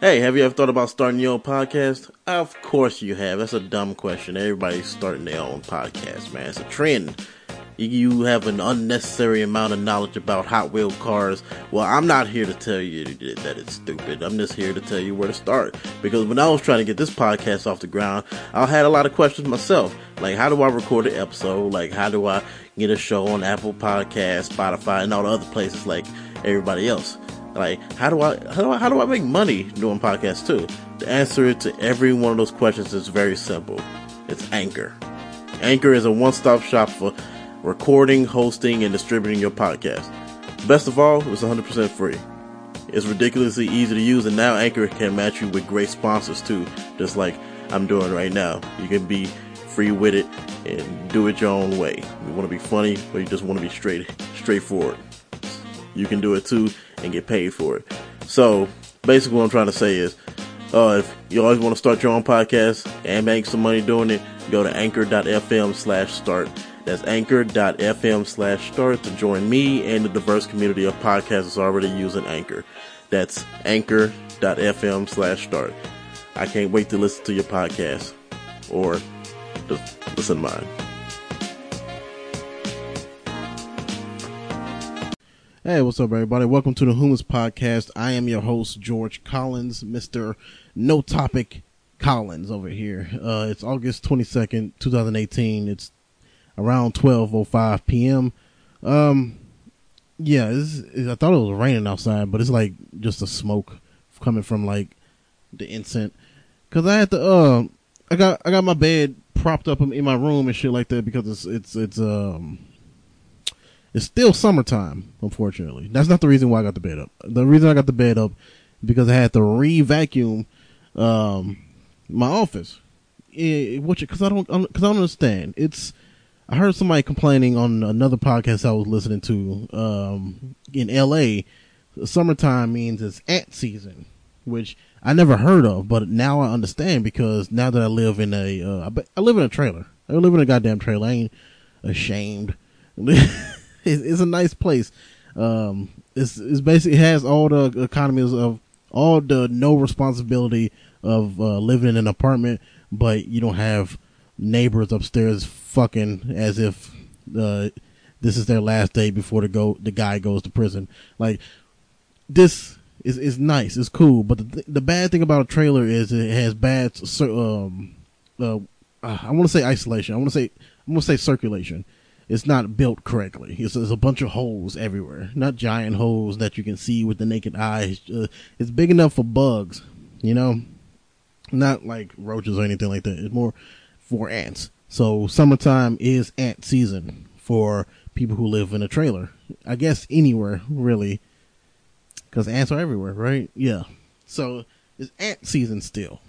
Hey, have you ever thought about starting your own podcast? Of course you have. That's a dumb question. Everybody's starting their own podcast, man. It's a trend. You have an unnecessary amount of knowledge about Hot Wheel cars. Well, I'm not here to tell you that it's stupid. I'm just here to tell you where to start. Because when I was trying to get this podcast off the ground, I had a lot of questions myself. Like, how do I record an episode? Like, how do I get a show on Apple Podcasts, Spotify, and all the other places like everybody else? Like, how do I how do I how do I make money doing podcasts too? The answer to every one of those questions is very simple. It's Anchor. Anchor is a one-stop shop for recording, hosting, and distributing your podcast. Best of all, it's 100% free. It's ridiculously easy to use, and now Anchor can match you with great sponsors too, just like I'm doing right now. You can be free with it and do it your own way. You want to be funny, or you just want to be straight, straightforward. You can do it too and get paid for it. So basically, what I'm trying to say is, uh, if you always want to start your own podcast and make some money doing it, go to anchor.fm slash start. That's anchor.fm slash start to join me and the diverse community of podcasters already using Anchor. That's anchor.fm slash start. I can't wait to listen to your podcast or listen to mine. Hey, what's up, everybody? Welcome to the Whomst Podcast. I am your host, George Collins, Mr. No Topic Collins over here. Uh, it's August 22nd, 2018. It's around 12.05 p.m. Um, yeah, I thought it was raining outside, but it's like just a smoke coming from like the incense. Cause I had to, uh, I got, I got my bed propped up in my room and shit like that because it's, it's, it's, um, it's still summertime, unfortunately. That's not the reason why I got the bed up. The reason I got the bed up because I had to re-vacuum um, my office. It, because I don't because I don't understand. It's I heard somebody complaining on another podcast I was listening to um, in L.A. Summertime means it's ant season, which I never heard of, but now I understand because now that I live in a uh, I live in a trailer. I live in a goddamn trailer. I ain't ashamed. it's a nice place. Um, it's, it's basically it has all the economies of all the no responsibility of uh, living in an apartment, but you don't have neighbors upstairs fucking as if uh, this is their last day before the go the guy goes to prison. Like this is is nice, it's cool, but the th- the bad thing about a trailer is it has bad um uh, I want to say isolation. I want to say I'm going to say circulation it's not built correctly. It's, there's a bunch of holes everywhere, not giant holes that you can see with the naked eye. It's, uh, it's big enough for bugs, you know, not like roaches or anything like that. It's more for ants. So summertime is ant season for people who live in a trailer. I guess anywhere really, because ants are everywhere, right? Yeah. So it's ant season still.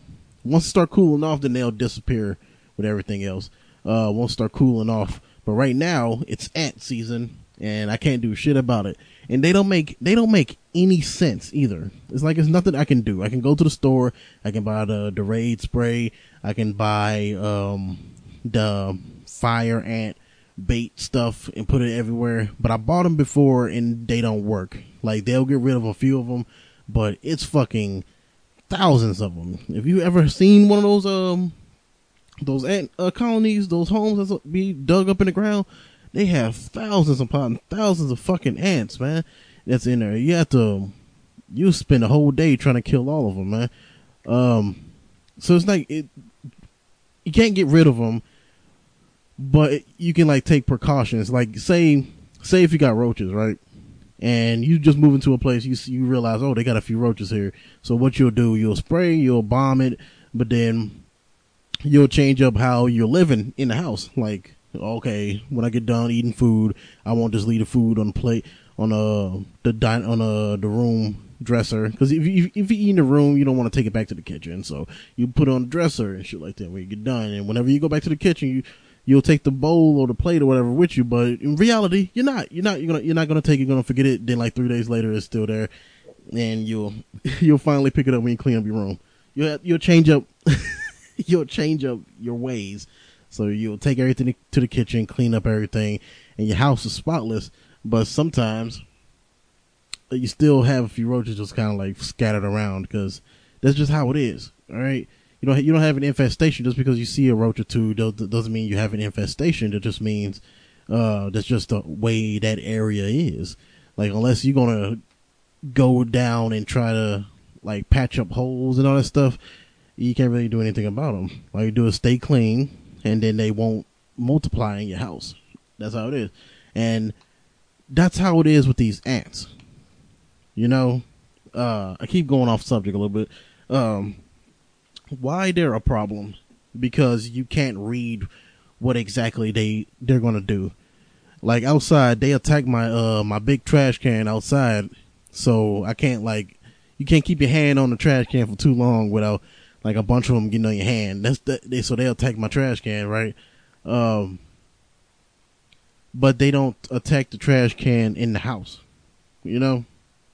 Once it start cooling off, then they'll disappear with everything else. Uh, once start cooling off, but right now it's ant season and I can't do shit about it. And they don't make they don't make any sense either. It's like it's nothing I can do. I can go to the store, I can buy the the raid spray, I can buy um the fire ant bait stuff and put it everywhere. But I bought them before and they don't work. Like they'll get rid of a few of them, but it's fucking thousands of them. If you ever seen one of those um those ant uh, colonies, those homes that be dug up in the ground, they have thousands upon thousands of fucking ants, man. That's in there. You have to, you spend a whole day trying to kill all of them, man. Um, so it's like it, you can't get rid of them, but you can like take precautions. Like say, say if you got roaches, right? And you just move into a place, you you realize, oh, they got a few roaches here. So what you'll do, you'll spray, you'll bomb it, but then you'll change up how you're living in the house. Like, okay, when I get done eating food, I won't just leave the food on the plate on uh the dine on uh the room dresser because if you if you eat in the room, you don't want to take it back to the kitchen. So you put on the dresser and shit like that when you get done. And whenever you go back to the kitchen, you you'll take the bowl or the plate or whatever with you. But in reality, you're not. You're not. You're gonna. You're not gonna take it. You're gonna forget it. Then like three days later, it's still there, and you'll you'll finally pick it up when you clean up your room. You'll you'll change up. you'll change up your ways. So you'll take everything to the kitchen, clean up everything, and your house is spotless. But sometimes you still have a few roaches just kind of like scattered around because That's just how it is. All right. You don't you don't have an infestation just because you see a roach or two doesn't mean you have an infestation. It just means uh, that's just the way that area is. Like unless you're gonna go down and try to like patch up holes and all that stuff, you can't really do anything about them. All you do is stay clean, and then they won't multiply in your house. That's how it is, and that's how it is with these ants. You know, uh, I keep going off subject a little bit. Um, why they're a problem? Because you can't read what exactly they they're gonna do. Like outside, they attack my uh my big trash can outside, so I can't like you can't keep your hand on the trash can for too long without like a bunch of them getting on your hand. That's the, they so they'll attack my trash can, right? Um, but they don't attack the trash can in the house, you know,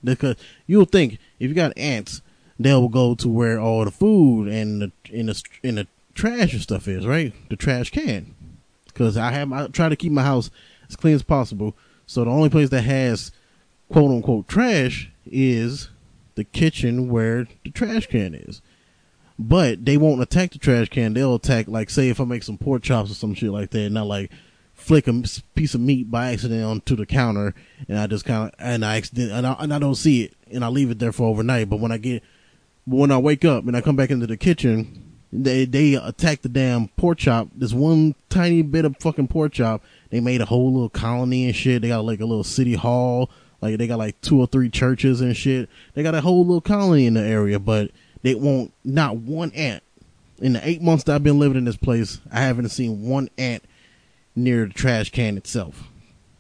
because you'll think if you got ants, they'll go to where all the food and the in the in the trash and stuff is, right? The trash can, because I have I try to keep my house as clean as possible. So the only place that has quote unquote trash is the kitchen where the trash can is. But they won't attack the trash can. They'll attack, like, say, if I make some pork chops or some shit like that, and I like flick a piece of meat by accident onto the counter, and I just kind of and I accident and I, and I don't see it, and I leave it there for overnight. But when I get, but when I wake up and I come back into the kitchen, they they attack the damn pork chop. This one tiny bit of fucking pork chop. They made a whole little colony and shit. They got like a little city hall like they got like two or three churches and shit. They got a whole little colony in the area, but they won't not one ant. In the eight months that I've been living in this place, I haven't seen one ant near the trash can itself.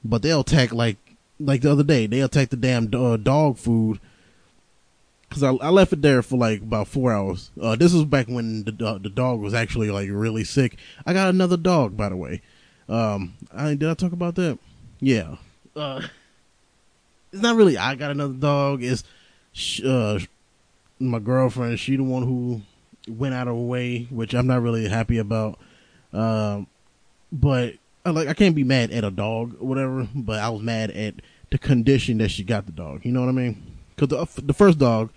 But they'll attack like like the other day. They attacked the damn uh, dog food because I, I, left it there for like about four hours. Uh, this was back when the uh, the dog was actually like really sick. I got another dog, by the way. Um, I did I talk about that? Yeah. Uh, it's not really I got another dog. It's uh, my girlfriend. She the one who went out of her way, which I'm not really happy about. Um, but I like I can't be mad at a dog or whatever. But I was mad at the condition that she got the dog. You know what I mean? Because the the first dog,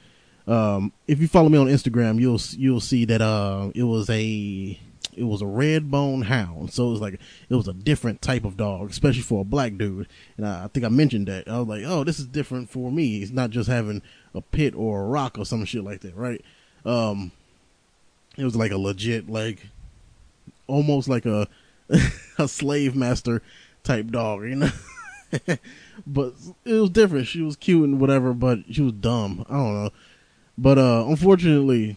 um, if you follow me on Instagram, you'll you'll see that uh, it was a it was a red bone hound. So it was like it was a different type of dog, especially for a black dude. And I, I think I mentioned that. I was like, oh, this is different for me. It's not just having a pit or a rock or some shit like that, right? Um, it was like a legit, like almost like a a slave master type dog, you know. but it was different. She was cute and whatever, but she was dumb. I don't know. But uh unfortunately,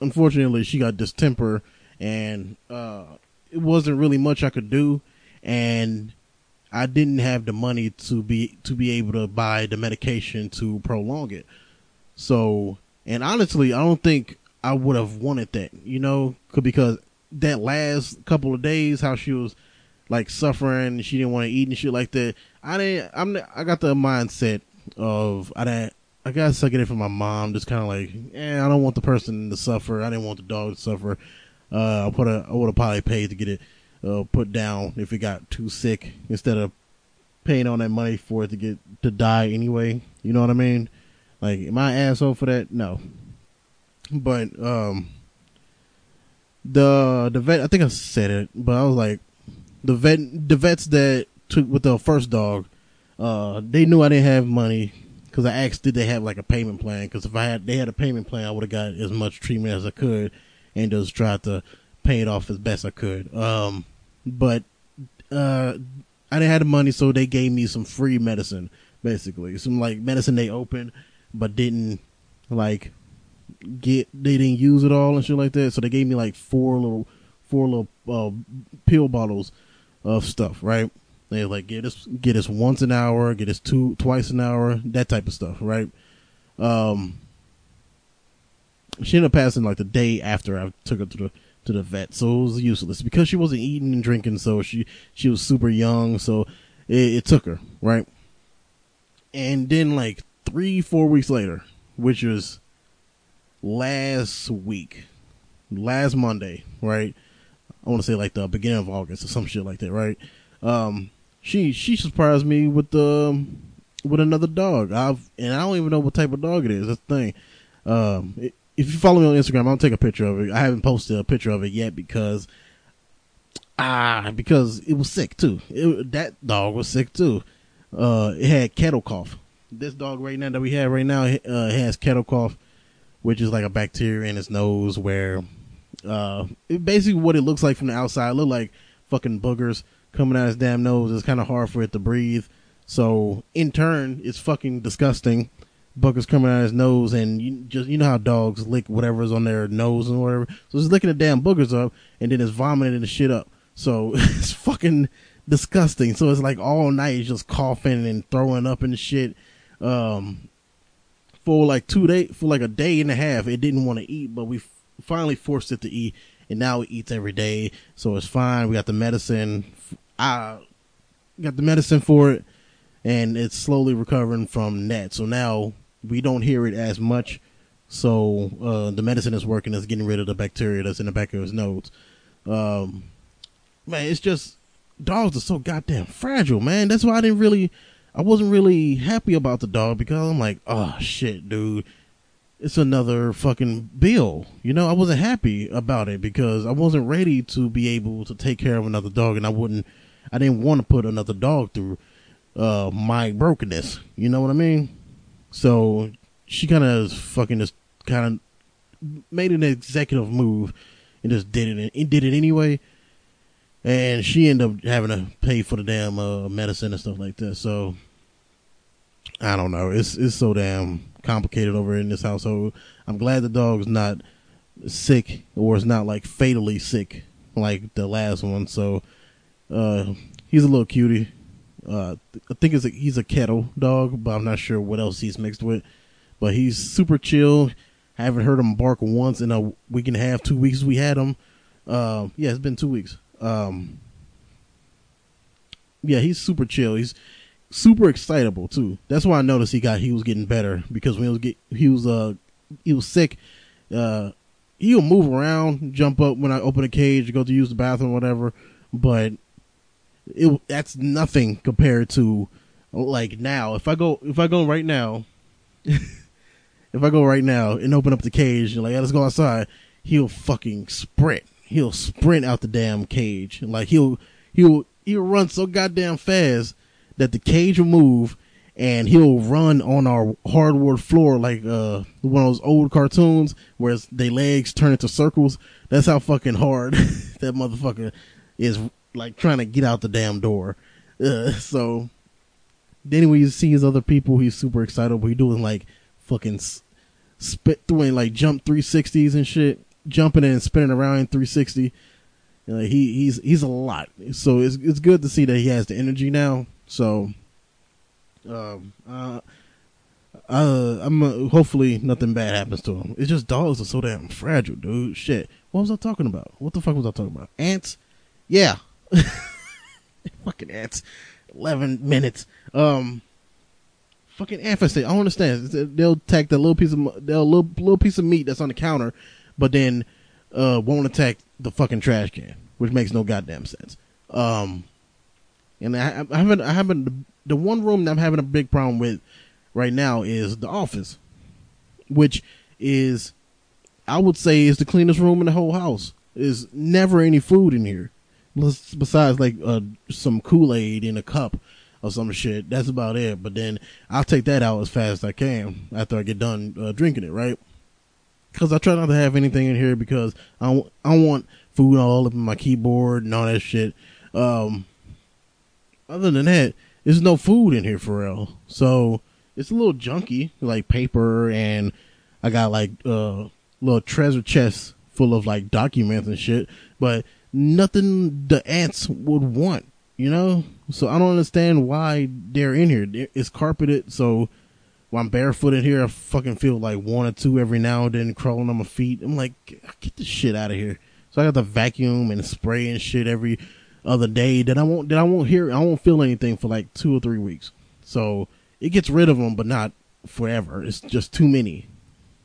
unfortunately, she got distemper and uh, it wasn't really much I could do, and I didn't have the money to be to be able to buy the medication to prolong it. So, and honestly, I don't think I would have wanted that, you know, because that last couple of days, how she was like suffering, she didn't want to eat and shit like that. I didn't. I'm. I got the mindset of I didn't. I guess I get it from my mom, just kind of like, eh, I don't want the person to suffer. I didn't want the dog to suffer. Uh, I put a, I would have probably paid to get it uh, put down if it got too sick instead of paying on that money for it to get to die anyway. You know what I mean? Like, am I asshole for that? No. But um, the the vet, I think I said it, but I was like, the vet, the vets that took with the first dog, uh, they knew I didn't have money because I asked, did they have like a payment plan? Because if I had, they had a payment plan, I would have got as much treatment as I could and just tried to pay it off as best I could. Um, but uh, I didn't have the money, so they gave me some free medicine, basically some like medicine they opened but didn't like get they didn't use it all and shit like that. So they gave me like four little four little uh, pill bottles of stuff, right? They like get us get us once an hour, get us two twice an hour, that type of stuff, right? Um, she ended up passing like the day after I took her to the to the vet, so it was useless because she wasn't eating and drinking. So she she was super young, so it, it took her right. And then like three four weeks later, which was last week, last Monday, right? I want to say like the beginning of August or some shit like that, right? Um, she she surprised me with the um, with another dog. I've and I don't even know what type of dog it is. That's the thing. Um, if you follow me on Instagram, I'll take a picture of it. I haven't posted a picture of it yet because ah because it was sick too. It, that dog was sick too. Uh, it had kennel cough. This dog right now that we have right now uh, has kennel cough, which is like a bacteria in its nose where uh, it basically what it looks like from the outside. It look like fucking boogers coming out his damn nose. It's kind of hard for it to breathe. So in turn, it's fucking disgusting. Boogers coming out his nose, and you just you know how dogs lick whatever's on their nose and whatever. So he's licking the damn boogers up, and then it's vomiting the shit up. So it's fucking disgusting. So it's like all night, he's just coughing and throwing up and shit. Um, for like two days, for like a day and a half, it didn't want to eat, but we finally forced it to eat, and now it eats every day, so it's fine. We got the medicine. I got the medicine for it, and it's slowly recovering from that. So now we don't hear it as much. So uh, the medicine is working. It's getting rid of the bacteria that's in the back of his nose. Um, man, it's just dogs are so goddamn fragile, man. That's why I didn't really, I wasn't really happy about the dog because I'm like, oh shit, dude it's another fucking bill. You know, I wasn't happy about it because I wasn't ready to be able to take care of another dog and I wouldn't I didn't want to put another dog through uh my brokenness. You know what I mean? So she kind of fucking just kind of made an executive move and just did it and did it anyway. And she ended up having to pay for the damn uh, medicine and stuff like that. So I don't know. It's it's so damn complicated over in this household. I'm glad the dog's not sick or is not like fatally sick like the last one. So uh, he's a little cutie. Uh, I think it's a, he's a cattle dog, but I'm not sure what else he's mixed with. But he's super chill. I haven't heard him bark once in a week and a half, two weeks we had him. Uh, yeah, it's been two weeks. Um, yeah, he's super chill. He's super excitable too. That's why I noticed he got he was getting better because when he was get he was uh he was sick. Uh, he'll move around, jump up when I open a cage, go to use the bathroom, whatever. But it that's nothing compared to like now. If I go if I go right now, if I go right now and open up the cage and like yeah, let's go outside, he'll fucking sprint. He'll sprint out the damn cage. Like he'll he'll he'll run so goddamn fast that the cage will move and he'll run on our hardwood floor like uh one of those old cartoons where they legs turn into circles. That's how fucking hard that motherfucker is like trying to get out the damn door. Uh, so then when he sees other people, he's super excited. But He's doing like fucking spit doing like jump 360s and shit, jumping and spinning around in 360. Uh, he he's he's a lot. So it's it's good to see that he has the energy now so, um, uh, uh, I'm uh, hopefully nothing bad happens to him. It's just dogs are so damn fragile, dude. Shit. What was I talking about? What the fuck was I talking about? Ants? Yeah. fucking ants. Eleven minutes. Um. Fucking ant I don't understand. They'll attack the little piece of they'll little little piece of meat that's on the counter, but then uh won't attack the fucking trash can, which makes no goddamn sense. Um and I, I haven't, I haven't, the one room that I'm having a big problem with right now is the office, which is, I would say, is the cleanest room in the whole house. There's never any food in here, besides like uh, some Kool Aid in a cup or some shit. That's about it. But then I'll take that out as fast as I can after I get done uh, drinking it, right? Because I try not to have anything in here because I don't, I don't want food all up in my keyboard and all that shit. Um, other than that, there's no food in here for real. So it's a little junky, like paper, and I got like uh little treasure chests full of like documents and shit, but nothing the ants would want, you know. So I don't understand why they're in here. It's carpeted, so when I'm barefoot in here, I fucking feel like one or two every now and then crawling on my feet. I'm like, get this shit out of here. So I got the vacuum and spray and shit every other day that I won't that I won't hear I won't feel anything for like two or three weeks. So it gets rid of them, but not forever. It's just too many.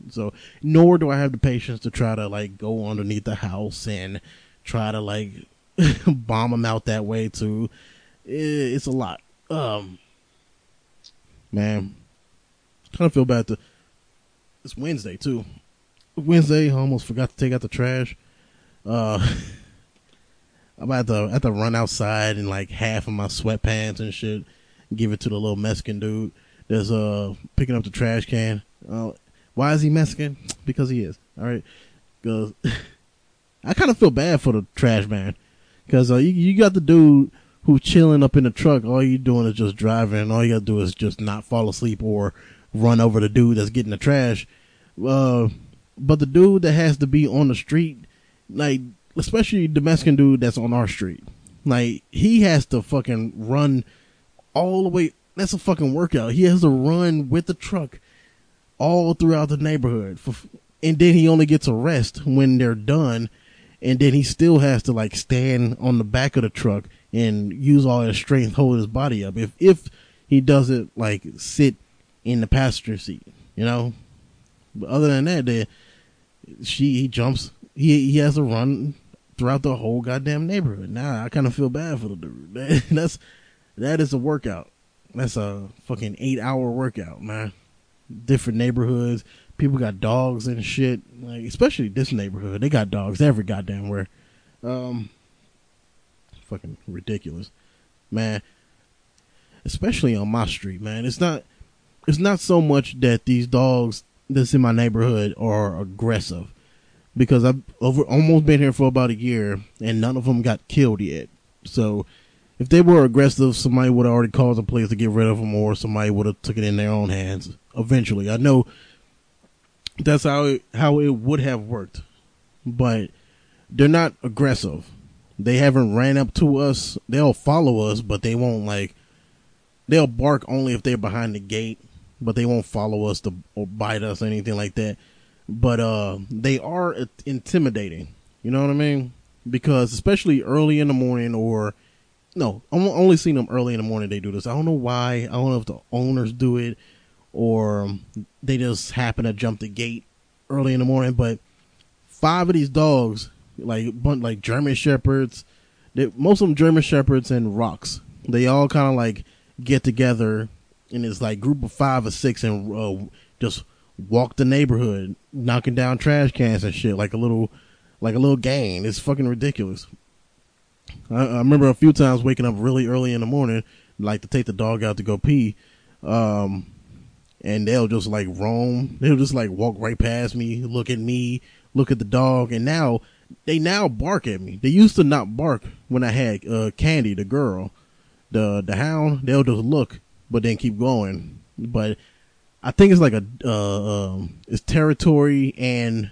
So nor do I have the patience to try to like go underneath the house and try to like bomb them out that way too. It's a lot. Um, man, kind of feel bad to it's Wednesday too. Wednesday, I almost forgot to take out the trash. Uh, I'm about to have to run outside in like half of my sweatpants and shit, give it to the little Mexican dude that's uh picking up the trash can. Uh, why is he Mexican? Because he is. All right, because I kind of feel bad for the trash man because uh, you you got the dude who's chilling up in the truck. All you doing is just driving. and All you gotta do is just not fall asleep or run over the dude that's getting the trash. Uh, but the dude that has to be on the street, like especially the Mexican dude that's on our street, like he has to fucking run all the way. That's a fucking workout. He has to run with the truck all throughout the neighborhood, for, and then he only gets a rest when they're done, and then he still has to like stand on the back of the truck and use all his strength hold his body up. If if he doesn't like sit in the passenger seat, you know. But other than that, they, she he jumps. He he has to run throughout the whole goddamn neighborhood. Now I kind of feel bad for the dude. That's that is a workout. That's a fucking eight hour workout, man. Different neighborhoods. People got dogs and shit. Like especially this neighborhood, they got dogs every goddamn where. Um, fucking ridiculous, man. Especially on my street, man. It's not. It's not so much that these dogs that's in my neighborhood are aggressive because I've over almost been here for about a year and none of them got killed yet. So if they were aggressive, somebody would have already called the police to get rid of them, or somebody would have took it in their own hands. Eventually, I know that's how it, how it would have worked, but they're not aggressive. They haven't ran up to us. They'll follow us, but they won't like. They'll bark only if they're behind the gate, but they won't follow us to or bite us or anything like that. But uh, they are intimidating. You know what I mean? Because especially early in the morning or no, I'm only seeing them early in the morning. They do this. I don't know why. I don't know if the owners do it or they just happen to jump the gate early in the morning. But five of these dogs, like like German shepherds, they, most of them German shepherds and rocks. They all kind of like get together and it's like group of five or six and uh, just walk the neighborhood, knocking down trash cans and shit like a little like a little gang. It's fucking ridiculous. I, I, remember a few times waking up really early in the morning, like to take the dog out to go pee, um, and they'll just like roam. They'll just like walk right past me, look at me, look at the dog, and now they now bark at me. They used to not bark when I had uh, Candy, the girl, the the hound. They'll just look, but then keep going. But I think it's like a uh, um, it's territory and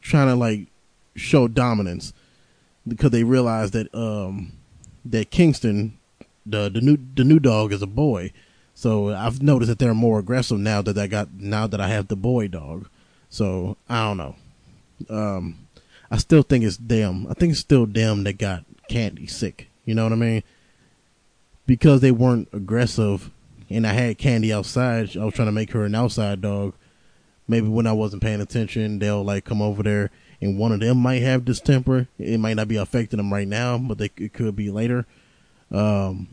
trying to like show dominance because they realize that um that Kingston the the new the new dog is a boy. So I've noticed that they're more aggressive now that I got now that I have the boy dog. So I don't know. Um I still think it's them. I think it's still them that got Candy sick. You know what I mean? Because they weren't aggressive and I had Candy outside, I was trying to make her an outside dog. Maybe when I wasn't paying attention, they'll like come over there and one of them might have distemper. It might not be affecting them right now, but they, it could be later. Um,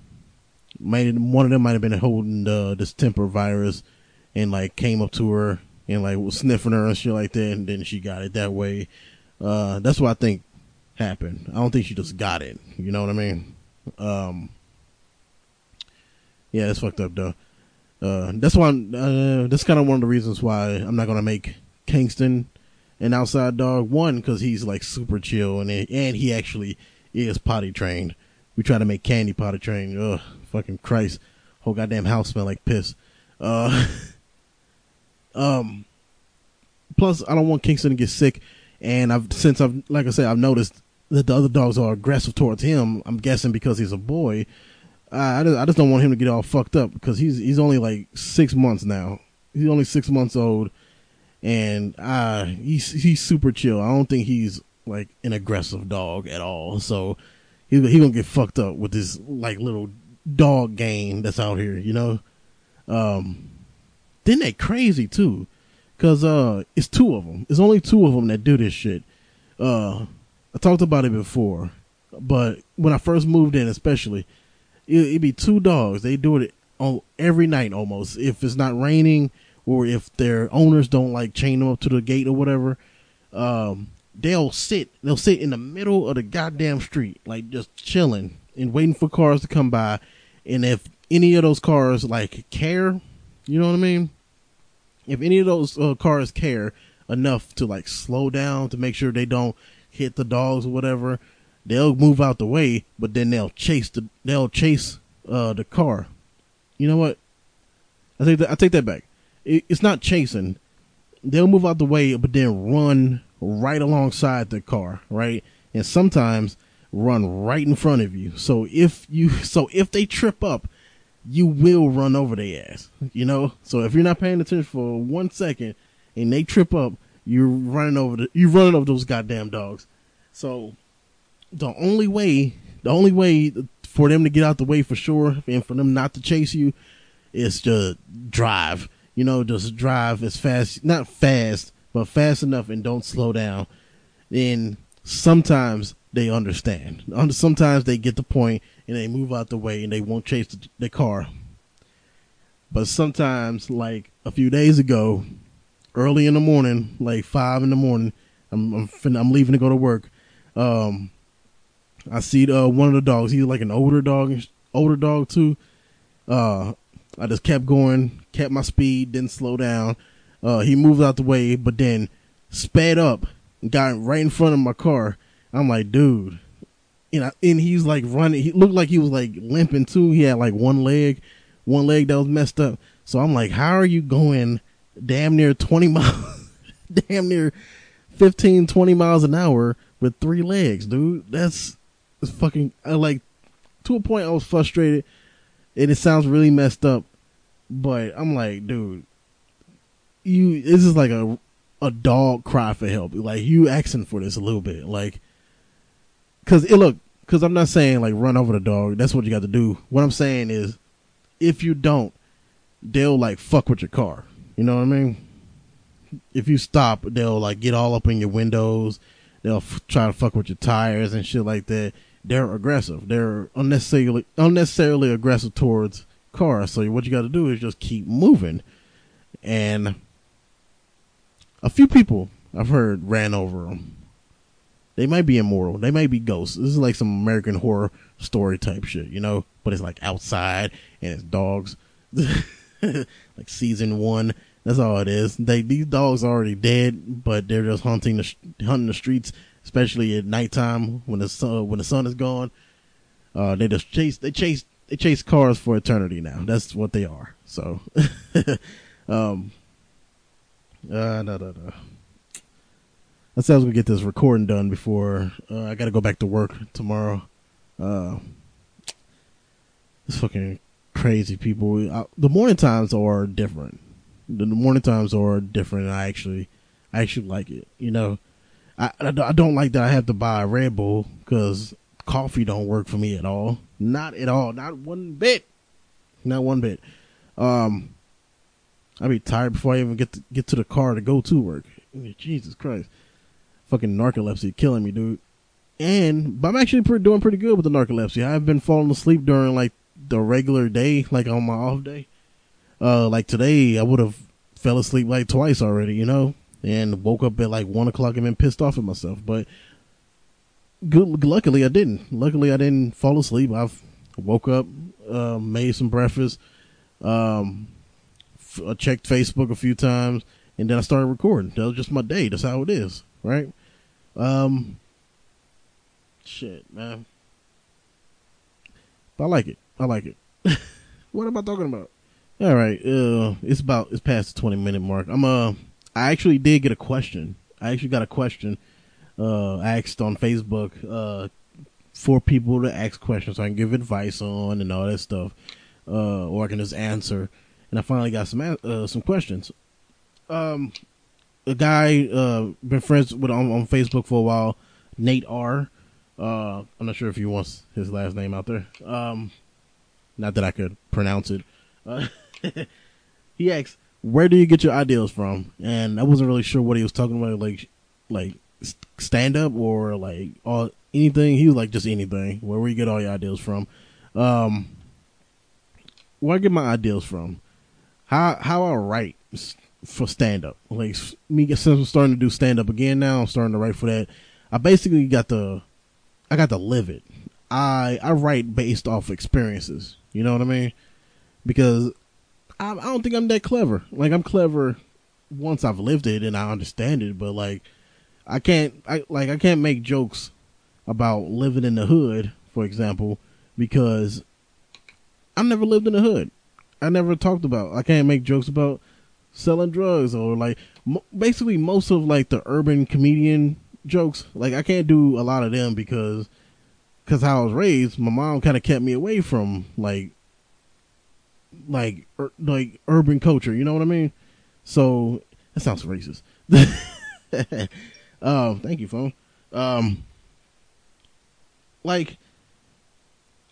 might one of them might have been holding the distemper virus and like came up to her and like was sniffing her and shit like that, and then she got it that way. Uh, that's what I think happened. I don't think she just got it. You know what I mean? Um, yeah, that's fucked up though. Uh, that's why uh, that's kind of one of the reasons why I'm not gonna make Kingston an outside dog. One, because he's like super chill and and he actually is potty trained. We try to make Candy potty trained. Ugh, fucking Christ, whole goddamn house smell like piss. Uh, um, plus I don't want Kingston to get sick, and I've since I've like I said I've noticed that the other dogs are aggressive towards him. I'm guessing because he's a boy. I, I just, I just don't want him to get all fucked up because he's he's only like six months now. He's only six months old and uh, he's he's super chill. I don't think he's like an aggressive dog at all. So he he gonna get fucked up with this like little dog game that's out here, you know. Um, then they crazy too, cause uh, it's two of them. It's only two of them that do this shit. Uh, I talked about it before, but when I first moved in, especially, it, would be two dogs. They do it on every night almost. If it's not raining or if their owners don't like chain them up to the gate or whatever, um, they'll sit they'll sit in the middle of the goddamn street, like just chilling and waiting for cars to come by. And if any of those cars like care, you know what I mean? If any of those uh, cars care enough to like slow down to make sure they don't hit the dogs or whatever, they'll move out the way, but then they'll chase the they'll chase uh, the car. You know what? I take that I take that back. It, it's not chasing. They'll move out the way, but then run right alongside the car, right? And sometimes run right in front of you. So if you so if they trip up, you will run over their ass. You know? So if you're not paying attention for one second and they trip up, you're running over the you're running over those goddamn dogs. So the only way the only way for them to get out the way for sure and for them not to chase you is to drive. You know, just drive as fast not fast, but fast enough and don't slow down. And sometimes they understand. Sometimes they get the point and they move out the way and they won't chase the, the car. But sometimes, like a few days ago, early in the morning, like five in the morning, I'm I'm, I'm leaving to go to work. Um, I see uh, one of the dogs. He's like an older dog, older dog too. Uh, I just kept going, kept my speed, didn't slow down. Uh, he moved out the way, but then sped up, got right in front of my car. I'm like, dude, you know, and he's like running. He looked like he was like limping too. He had like one leg, one leg that was messed up. So I'm like, how are you going damn near 20 miles, damn near 15, 20 miles an hour with three legs, dude? That's, fucking, I like, to a point I was frustrated and it sounds really messed up, but I'm like, dude, you, this is like a, a dog cry for help. Like you asking for this a little bit, like, cause it look, cause I'm not saying like run over the dog. That's what you got to do. What I'm saying is, if you don't, they'll like fuck with your car. You know what I mean? If you stop, they'll like get all up in your windows. They'll f- try to fuck with your tires and shit like that. They're aggressive. They're unnecessarily unnecessarily aggressive towards cars. So what you got to do is just keep moving. And a few people I've heard ran over them. They might be immortal. They might be ghosts. This is like some American horror story type shit, you know? But it's like outside and it's dogs. like season one. That's all it is. They these dogs are already dead, but they're just hunting the hunting the streets, especially at nighttime when the sun when the sun is gone. Uh, they just chase they chase they chase cars for eternity now. That's what they are. So, um, uh, no, no, no. I said I was gonna get this recording done before uh, I got to go back to work tomorrow. Uh, it's fucking crazy people. I, the morning times are different. The, the morning times are different. I actually, I actually like it. You know, I, I, I don't like that I have to buy a Red Bull because coffee don't work for me at all. Not at all. Not one bit. Not one bit. Um, I'd be tired before I even get to, get to the car to go to work. Jesus Christ, fucking narcolepsy killing me, dude. And but I'm actually pretty, doing pretty good with the narcolepsy. I've been falling asleep during like the regular day, like on my off day. Uh, like today, I would have fell asleep like twice already, you know, and woke up at like one o'clock and been pissed off at myself. But good, luckily I didn't. Luckily I didn't fall asleep. I've woke up, uh, made some breakfast, um, f- checked Facebook a few times, and then I started recording. That was just my day. That's how it is, right? Um, shit, man. But I like it. I like it. what am I talking about? All right, uh, it's about it's past the twenty minute mark. I'm uh, I actually did get a question. I actually got a question uh asked on Facebook uh for people to ask questions so I can give advice on and all that stuff, uh, or I can just answer. And I finally got some uh, some questions. Um, a guy uh been friends with on, on Facebook for a while, Nate R. Uh, I'm not sure if he wants his last name out there. Um, not that I could pronounce it. Uh, he asks, "Where do you get your ideas from?" And I wasn't really sure what he was talking about, like, like stand up or like all anything. He was like, "Just anything." Where where you get all your ideas from? Um, where I get my ideas from? How how I write for stand up. Like me, since I'm starting to do stand up again now, I'm starting to write for that. I basically got to, I got to live it. I I write based off experiences. You know what I mean? Because I, I don't think I'm that clever. Like I'm clever once I've lived it and I understand it, but like I can't I like I can't make jokes about living in the hood, for example, because I never lived in the hood. I never talked about. I can't make jokes about selling drugs or like basically most of like the urban comedian jokes. Like I can't do a lot of them because because how I was raised, my mom kind of kept me away from like like ur- like urban culture. You know what I mean? So that sounds racist. um, thank you, phone. Um, like,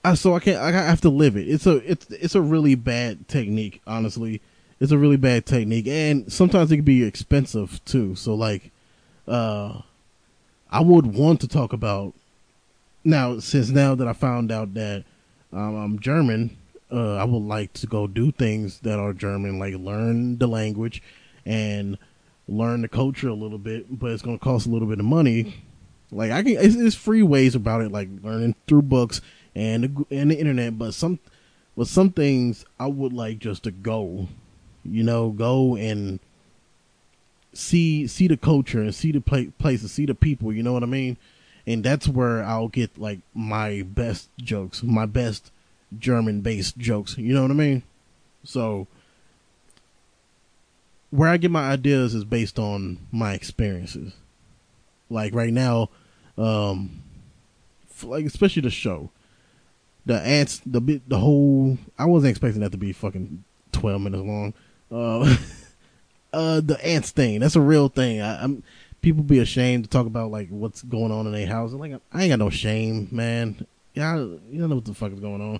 I so I can't. I have to live it. It's a it's it's a really bad technique. Honestly, it's a really bad technique, and sometimes it can be expensive too. So like, uh, I would want to talk about now since now that I found out that um, I'm German uh, I would like to go do things that are German, like learn the language and learn the culture a little bit, but it's going to cost a little bit of money. Like I can, it's, it's, free ways about it, like learning through books and the, and the internet. But some, but some things I would like just to go, you know, go and see see the culture and see the place, places, see the people. You know what I mean? And that's where I'll get like my best jokes, my best German based jokes. You know what I mean? So where I get my ideas is based on my experiences. Like right now, um, like especially the show, the ants, the bit, the whole. I wasn't expecting that to be fucking twelve minutes long. Uh, uh, the ants thing. That's a real thing. I, am people be ashamed to talk about like what's going on in their house. Like I ain't got no shame, man. Yeah, you don't know what the fuck is going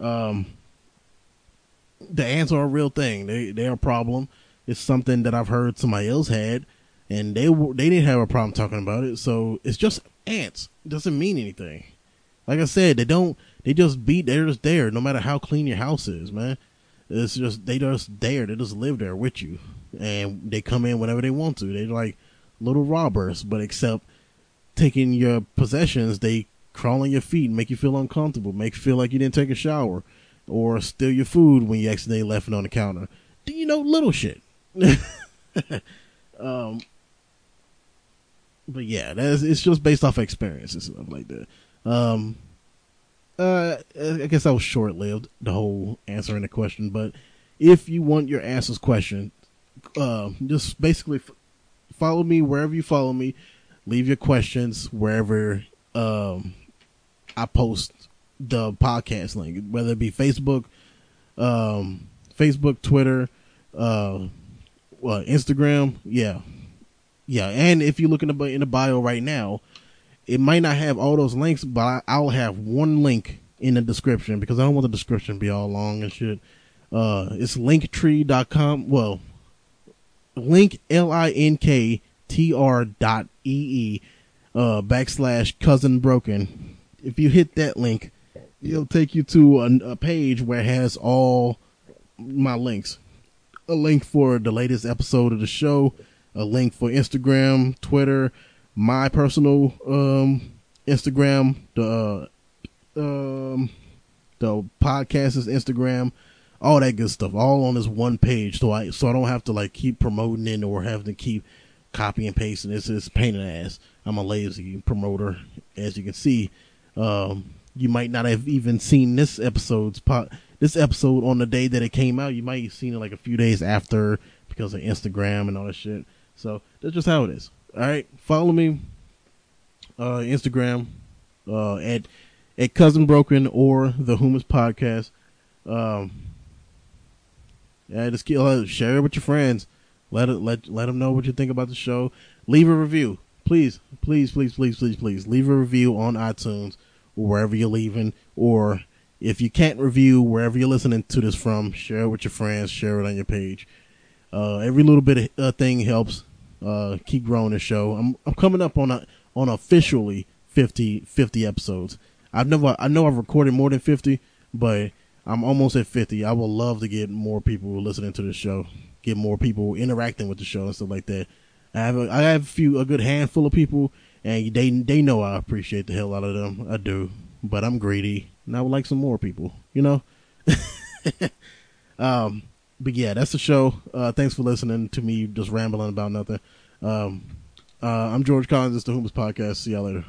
on. Um, the ants are a real thing. They they're a problem. It's something that I've heard somebody else had, and they they didn't have a problem talking about it. So it's just ants. It doesn't mean anything. Like I said, they don't. They just be. They're just there, no matter how clean your house is, man. It's just they just there. They just live there with you, and they come in whenever they want to. They're like little robbers, but except taking your possessions, they crawl on your feet and make you feel uncomfortable, make you feel like you didn't take a shower, or steal your food when you accidentally left it on the counter. Do you know little shit? um, but yeah, that's it's just based off experience and stuff like that. Um, uh, I guess that was short lived, the whole answering the question. But if you want your answers question, uh, just basically f- follow me wherever you follow me. Leave your questions wherever um, I post the podcast link, whether it be Facebook, um, Facebook, Twitter, uh, well, Instagram, yeah, yeah. And if you look in the in the bio right now, it might not have all those links, but I, will have one link in the description because I don't want the description to be all long and shit. Uh, it's linktree.com. Well, link L I N K T R dot E E uh backslash cousin broken if you hit that link, it'll take you to a, a page where it has all my links. A link for the latest episode of the show, a link for Instagram, Twitter, my personal um, Instagram, the uh, um, the podcast's Instagram, all that good stuff, all on this one page. So I so I don't have to like keep promoting it or having to keep copy and pasting. It's it's pain in the ass. I'm a lazy promoter, as you can see. Um, you might not have even seen this episode's pot, this episode on the day that it came out. You might have seen it like a few days after because of Instagram and all that shit. So that's just how it is. All right, follow me, uh, Instagram, uh, at at cousin broken or the Whomst podcast. Um, yeah, just uh, share it with your friends. Let it let let them know what you think about the show. Leave a review please, please, please, please, please, please leave a review on iTunes or wherever you're leaving. Or if you can't review wherever you're listening to this from, share it with your friends, share it on your page. Uh, every little bit of uh, thing helps uh, keep growing the show. I'm I'm coming up on a on officially 50, 50 episodes. I've never I know I've recorded more than fifty, but I'm almost at fifty. I would love to get more people listening to the show. get more people interacting with the show and stuff like that. I have a, I have a few a good handful of people, and they they know I appreciate the hell out of them. I do, but I'm greedy, and I would like some more people. You know. um, but yeah, that's the show. Uh, thanks for listening to me just rambling about nothing. Um, uh, I'm George Collins. It's the Whomst Podcast. See y'all later.